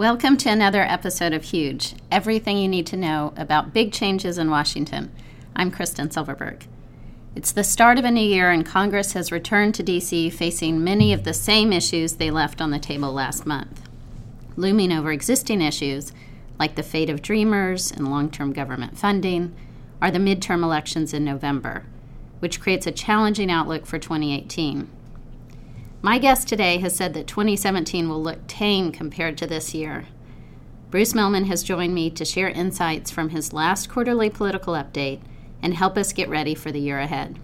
Welcome to another episode of Huge Everything You Need to Know About Big Changes in Washington. I'm Kristen Silverberg. It's the start of a new year, and Congress has returned to D.C. facing many of the same issues they left on the table last month. Looming over existing issues, like the fate of Dreamers and long term government funding, are the midterm elections in November, which creates a challenging outlook for 2018. My guest today has said that 2017 will look tame compared to this year. Bruce Mehlman has joined me to share insights from his last quarterly political update and help us get ready for the year ahead.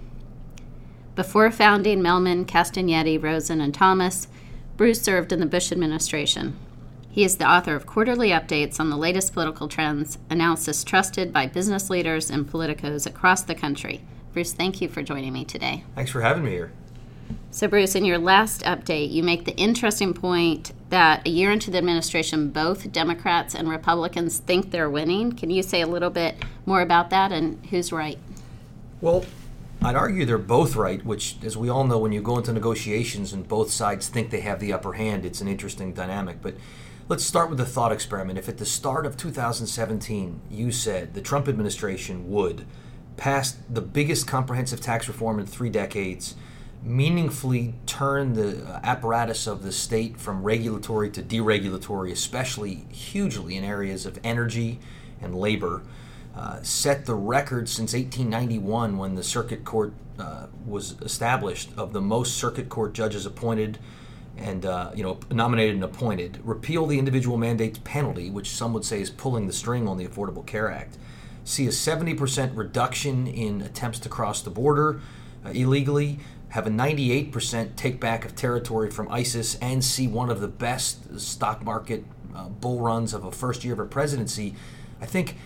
Before founding Mehlman, Castagnetti, Rosen, and Thomas, Bruce served in the Bush administration. He is the author of quarterly updates on the latest political trends, analysis trusted by business leaders and politicos across the country. Bruce, thank you for joining me today. Thanks for having me here. So, Bruce, in your last update, you make the interesting point that a year into the administration, both Democrats and Republicans think they're winning. Can you say a little bit more about that and who's right? Well, I'd argue they're both right, which, as we all know, when you go into negotiations and both sides think they have the upper hand, it's an interesting dynamic. But let's start with the thought experiment. If at the start of 2017 you said the Trump administration would pass the biggest comprehensive tax reform in three decades, meaningfully turn the apparatus of the state from regulatory to deregulatory, especially hugely in areas of energy and labor. Uh, set the record since 1891 when the circuit court uh, was established of the most circuit court judges appointed and uh, you know nominated and appointed repeal the individual mandates penalty which some would say is pulling the string on the affordable care act see a 70% reduction in attempts to cross the border uh, illegally have a 98% take back of territory from ISIS, and see one of the best stock market uh, bull runs of a first year of a presidency, I think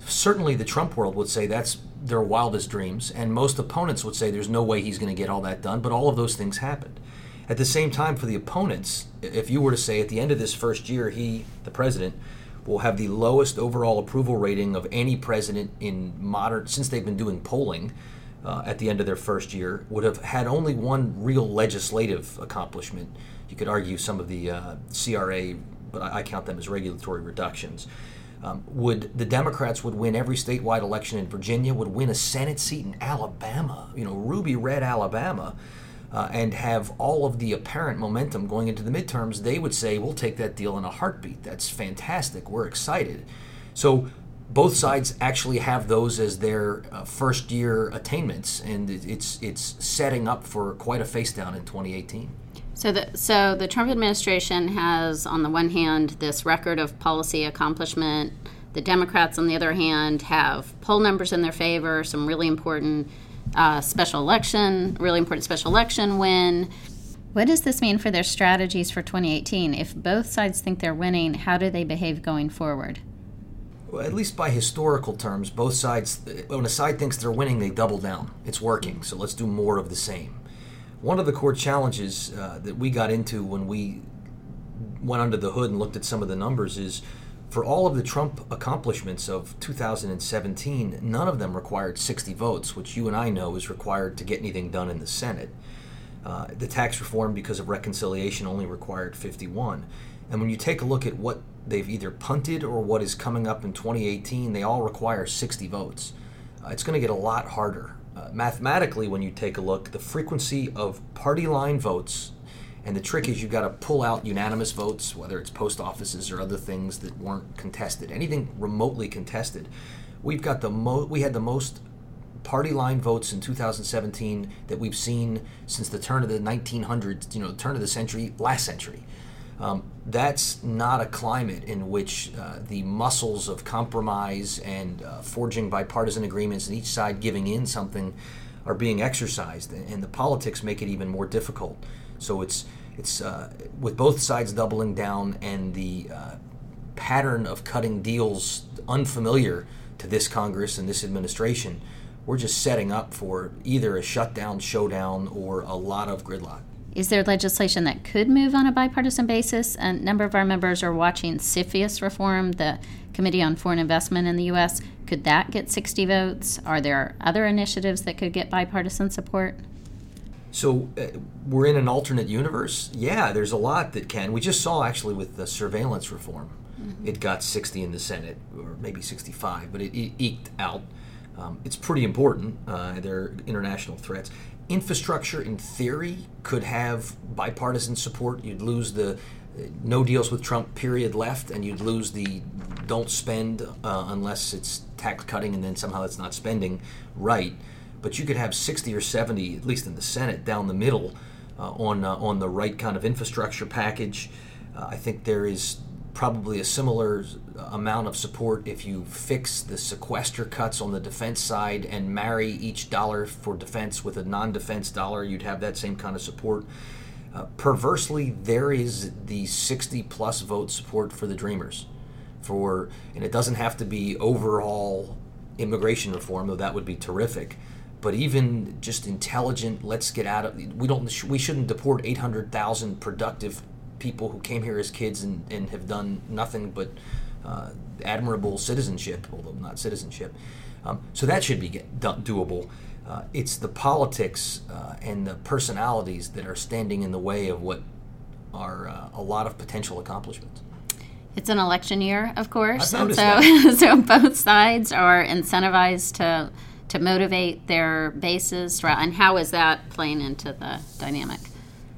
certainly the Trump world would say that's their wildest dreams, and most opponents would say there's no way he's going to get all that done, but all of those things happened. At the same time, for the opponents, if you were to say at the end of this first year, he, the president, will have the lowest overall approval rating of any president in modern since they've been doing polling uh, at the end of their first year would have had only one real legislative accomplishment. You could argue some of the uh, CRA, but I, I, count them as regulatory reductions. Um, would the Democrats would win every statewide election in Virginia, would win a Senate seat in Alabama, you know, ruby red Alabama, uh, and have all of the apparent momentum going into the midterms, they would say, "We'll take that deal in a heartbeat. That's fantastic. We're excited." So both sides actually have those as their uh, first year attainments, and it's it's setting up for quite a face down in 2018. So the so the Trump administration has, on the one hand, this record of policy accomplishment. The Democrats, on the other hand, have poll numbers in their favor, some really important uh, special election, really important special election win. What does this mean for their strategies for 2018? If both sides think they're winning, how do they behave going forward? At least by historical terms, both sides, when a side thinks they're winning, they double down. It's working, so let's do more of the same. One of the core challenges uh, that we got into when we went under the hood and looked at some of the numbers is for all of the Trump accomplishments of 2017, none of them required 60 votes, which you and I know is required to get anything done in the Senate. Uh, the tax reform, because of reconciliation, only required 51. And when you take a look at what they've either punted or what is coming up in 2018, they all require 60 votes. Uh, it's going to get a lot harder. Uh, mathematically, when you take a look, the frequency of party line votes, and the trick is you've got to pull out unanimous votes, whether it's post offices or other things that weren't contested, anything remotely contested. We've got the mo- we had the most party line votes in 2017 that we've seen since the turn of the 1900s, you know, turn of the century, last century. Um, that's not a climate in which uh, the muscles of compromise and uh, forging bipartisan agreements and each side giving in something are being exercised, and the politics make it even more difficult. So it's it's uh, with both sides doubling down and the uh, pattern of cutting deals unfamiliar to this Congress and this administration. We're just setting up for either a shutdown, showdown, or a lot of gridlock. Is there legislation that could move on a bipartisan basis? A number of our members are watching CFIUS reform, the Committee on Foreign Investment in the U.S. Could that get 60 votes? Are there other initiatives that could get bipartisan support? So uh, we're in an alternate universe. Yeah, there's a lot that can. We just saw actually with the surveillance reform, mm-hmm. it got 60 in the Senate, or maybe 65, but it, it eked out. Um, it's pretty important. Uh, they're international threats. Infrastructure, in theory, could have bipartisan support. You'd lose the no deals with Trump period left, and you'd lose the don't spend uh, unless it's tax cutting, and then somehow it's not spending right but you could have 60 or 70, at least in the Senate, down the middle uh, on uh, on the right kind of infrastructure package. Uh, I think there is probably a similar amount of support if you fix the sequester cuts on the defense side and marry each dollar for defense with a non-defense dollar. You'd have that same kind of support. Uh, perversely, there is the 60 plus vote support for the Dreamers. For and it doesn't have to be overall immigration reform, though that would be terrific but even just intelligent let's get out of we don't we shouldn't deport 800,000 productive people who came here as kids and, and have done nothing but uh, admirable citizenship although not citizenship um, so that should be get, doable uh, it's the politics uh, and the personalities that are standing in the way of what are uh, a lot of potential accomplishments it's an election year, of course, and so so both sides are incentivized to to motivate their bases? And how is that playing into the dynamic?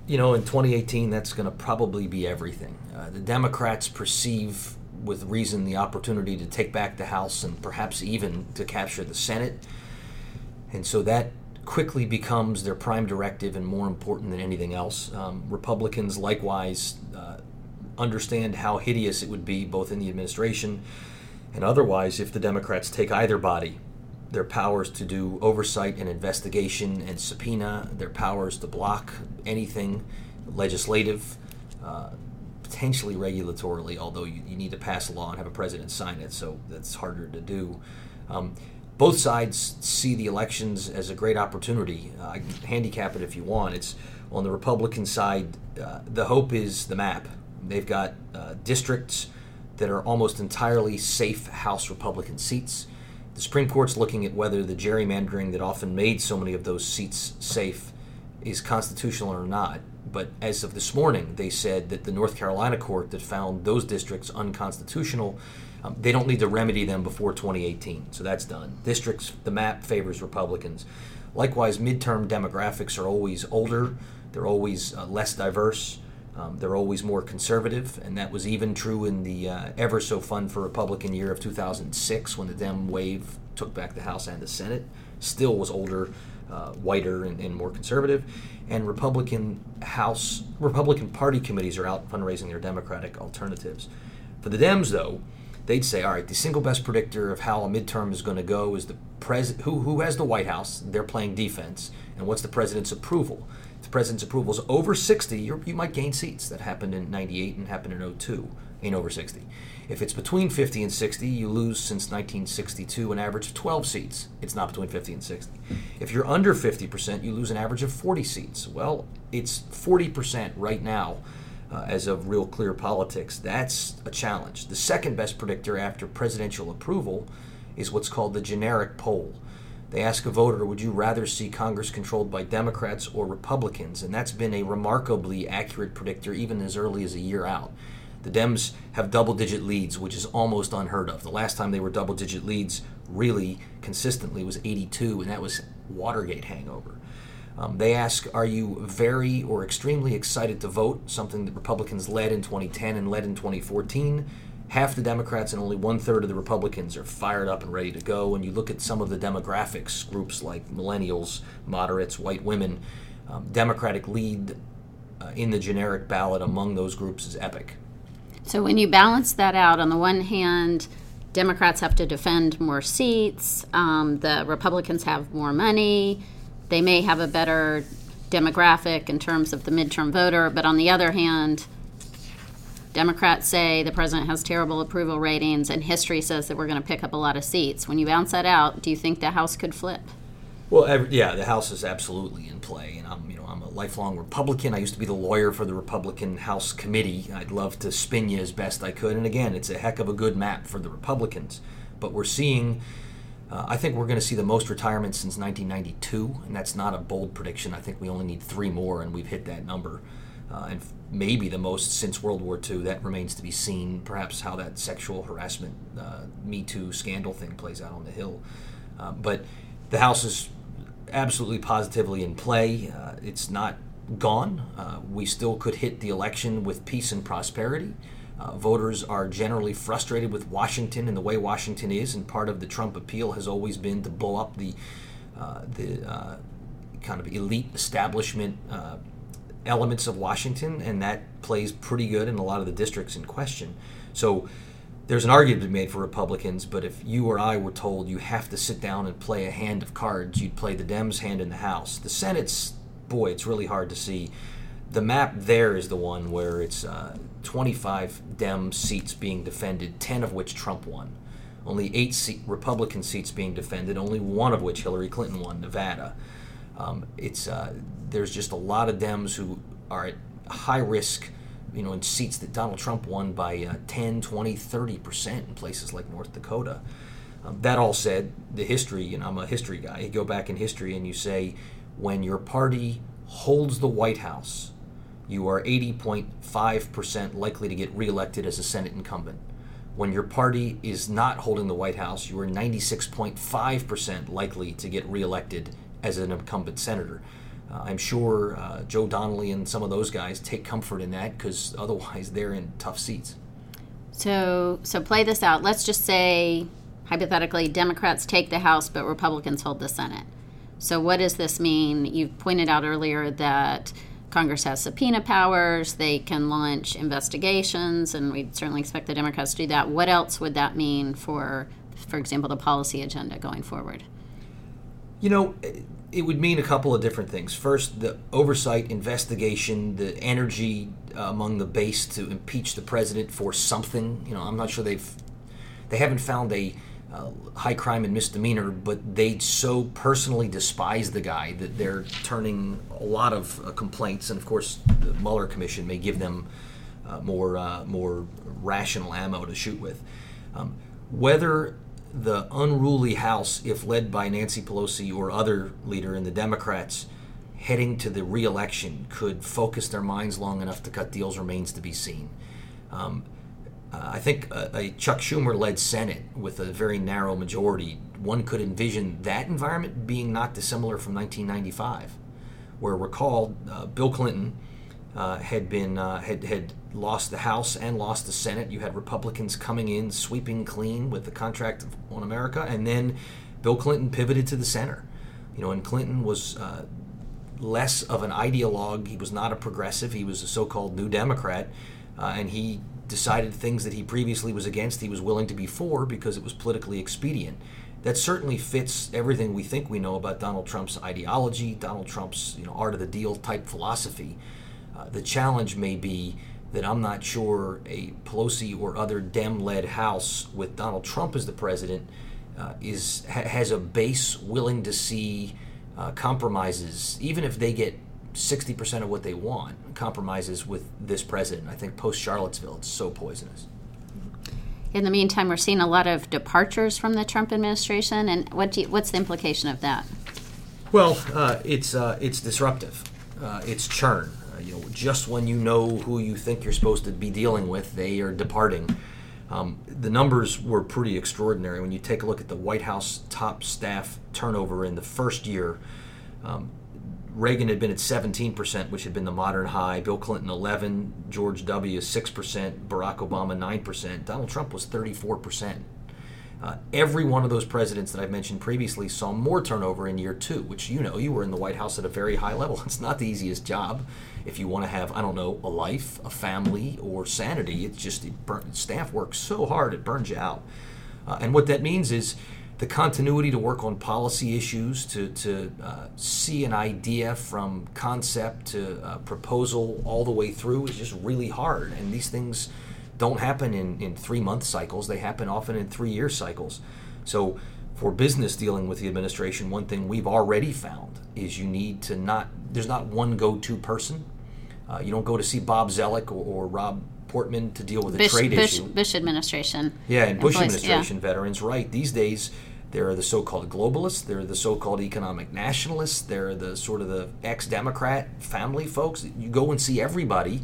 You know, in 2018, that's going to probably be everything. Uh, the Democrats perceive, with reason, the opportunity to take back the House and perhaps even to capture the Senate. And so that quickly becomes their prime directive and more important than anything else. Um, Republicans, likewise, uh, understand how hideous it would be, both in the administration and otherwise, if the Democrats take either body their powers to do oversight and investigation and subpoena, their powers to block anything legislative, uh, potentially regulatorily, although you, you, need to pass a law and have a president sign it, so that's harder to do. Um, both sides see the elections as a great opportunity. Uh, handicap it if you want. It's on the Republican side, uh, the hope is the map. They've got uh, districts that are almost entirely safe House Republican seats. The Supreme Court's looking at whether the gerrymandering that often made so many of those seats safe is constitutional or not. But as of this morning, they said that the North Carolina court that found those districts unconstitutional, um, they don't need to remedy them before 2018. So that's done. Districts, the map favors Republicans. Likewise, midterm demographics are always older, they're always uh, less diverse. Um, they're always more conservative, and that was even true in the uh, ever so fun for Republican year of 2006 when the Dem wave took back the House and the Senate. Still was older, uh, whiter, and, and, more conservative. And Republican House, Republican Party committees are out fundraising their Democratic alternatives. For the Dems, though, they'd say, all right, the single best predictor of how a midterm is going to go is the pres who who has the White House. They're playing defense, and what's the president's approval? If the president's approval is over 60, you might gain seats. That happened in 98 and happened in 02 in over 60. If it's between 50 and 60, you lose since 1962 an average of 12 seats. It's not between 50 and 60. If you're under 50%, you lose an average of 40 seats. Well, it's 40% right now uh, as of real clear politics. That's a challenge. The second best predictor after presidential approval is what's called the generic poll. They ask a voter, would you rather see Congress controlled by Democrats or Republicans? And that's been a remarkably accurate predictor even as early as a year out. The Dems have double digit leads, which is almost unheard of. The last time they were double digit leads, really consistently, was 82, and that was Watergate hangover. Um, they ask, Are you very or extremely excited to vote? Something that Republicans led in 2010 and led in 2014 half the Democrats and only one third of the Republicans are fired up and ready to go. When you look at some of the demographics, groups like millennials, moderates, white women, um, Democratic lead uh, in the generic ballot among those groups is epic. So when you balance that out, on the one hand, Democrats have to defend more seats, um, the Republicans have more money, they may have a better demographic in terms of the midterm voter, but on the other hand, Democrats say the president has terrible approval ratings, and history says that we're going to pick up a lot of seats. When you bounce that out, do you think the House could flip? Well, every, yeah, the House is absolutely in play, and I'm, you know, lifelong Republican. I used to be the lawyer for the Republican House Committee. I'd love to spin you as best I could, and again, it's a heck of a good map for the Republicans. But we're seeing Uh, I think we're going to see the most retirements since 1992, and that's not a bold prediction. I think we only need three more, and we've hit that number. Uh, and maybe the most since World War II. That remains to be seen. Perhaps how that sexual harassment, uh, Me Too scandal thing plays out on the Hill. Uh, but the House is absolutely positively in play. Uh, it's not gone. Uh, we still could hit the election with peace and prosperity. Uh, voters are generally frustrated with Washington and the way Washington is, and part of the Trump appeal has always been to blow up the uh, the uh, kind of elite establishment uh, elements of Washington, and that plays pretty good in a lot of the districts in question. So there's an argument to be made for Republicans, but if you or I were told you have to sit down and play a hand of cards, you'd play the Dems' hand in the House. The Senate's, boy, it's really hard to see. The map there is the one where it's uh, 25 Dem seats being defended, 10 of which Trump won. Only eight seat Republican seats being defended, only one of which Hillary Clinton won, Nevada. Um, it's uh, there's just a lot of Dems who are at high risk, you know, in seats that Donald Trump won by uh, 10, 20, 30 percent in places like North Dakota. Um, that all said, the history, you know, I'm a history guy. You go back in history and you say, when your party holds the White House, you are 80.5% likely to get reelected as a Senate incumbent. When your party is not holding the White House, you are 96.5% likely to get reelected as an incumbent senator. Uh, I'm sure uh, Joe Donnelly and some of those guys take comfort in that because otherwise they're in tough seats. So, so play this out. Let's just say, hypothetically, Democrats take the House, but Republicans hold the Senate. So, what does this mean? You've pointed out earlier that Congress has subpoena powers, they can launch investigations, and we certainly expect the Democrats to do that. What else would that mean for, for example, the policy agenda going forward? You know, it would mean a couple of different things. First, the oversight, investigation, the energy uh, among the base to impeach the president for something. You know, I'm not sure they've they haven't found a uh, high crime and misdemeanor, but they so personally despise the guy that they're turning a lot of uh, complaints, and of course, the Mueller Commission may give them uh, more uh, more rational ammo to shoot with. Um, whether the unruly House, if led by Nancy Pelosi or other leader in the Democrats, heading to the reelection, could focus their minds long enough to cut deals remains to be seen. Um, uh, I think a, a Chuck Schumer led Senate with a very narrow majority, one could envision that environment being not dissimilar from 1995, where recall uh, Bill Clinton uh, had been uh, had had lost the House and lost the Senate. You had Republicans coming in sweeping clean with the contract on America, and then Bill Clinton pivoted to the center. You know, and Clinton was uh, less of an ideologue. He was not a progressive. He was a so-called New Democrat, uh, and he decided things that he previously was against, he was willing to be for because it was politically expedient. That certainly fits everything we think we know about Donald Trump's ideology, Donald Trump's you know art of the deal type philosophy. Uh, the challenge may be that I'm not sure a Pelosi or other Dem-led House with Donald Trump as the president uh, is ha- has a base willing to see uh, compromises, even if they get 60% of what they want compromises with this president. I think post Charlottesville, it's so poisonous. In the meantime, we're seeing a lot of departures from the Trump administration, and what you, what's the implication of that? Well, uh, it's uh, it's disruptive. Uh, it's churn. Just when you know who you think you're supposed to be dealing with, they are departing. Um, the numbers were pretty extraordinary when you take a look at the White House top staff turnover in the first year. Um, Reagan had been at 17%, which had been the modern high. Bill Clinton 11, George W 6%, Barack Obama 9%. Donald Trump was 34%. Uh, every one of those presidents that I've mentioned previously saw more turnover in year two, which you know you were in the White House at a very high level. It's not the easiest job if you want to have I don't know a life, a family, or sanity. It's just it burn, staff works so hard it burns you out. Uh, and what that means is the continuity to work on policy issues, to, to uh, see an idea from concept to uh, proposal all the way through is just really hard. And these things don't happen in, in three month cycles, they happen often in three year cycles. So, for business dealing with the administration, one thing we've already found is you need to not, there's not one go to person. Uh, you don't go to see Bob Zoellick or, or Rob Portman to deal with a Bush, trade Bush, issue. Bush administration. Yeah, and Bush employees, administration veterans, right? These days, There are the so-called globalists. There are the so-called economic nationalists. There are the sort of the ex-Democrat family folks. You go and see everybody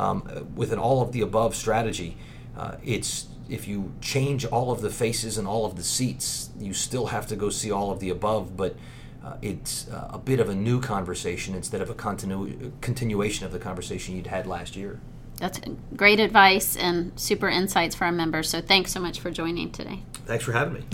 um, with an all of the above strategy. Uh, it's if you change all of the faces and all of the seats, you still have to go see all of the above, but uh, it's uh, a bit of a new conversation instead of a continu- continuation of the conversation you'd had last year. That's great advice and super insights for our members. So thanks so much for joining today. Thanks for having me.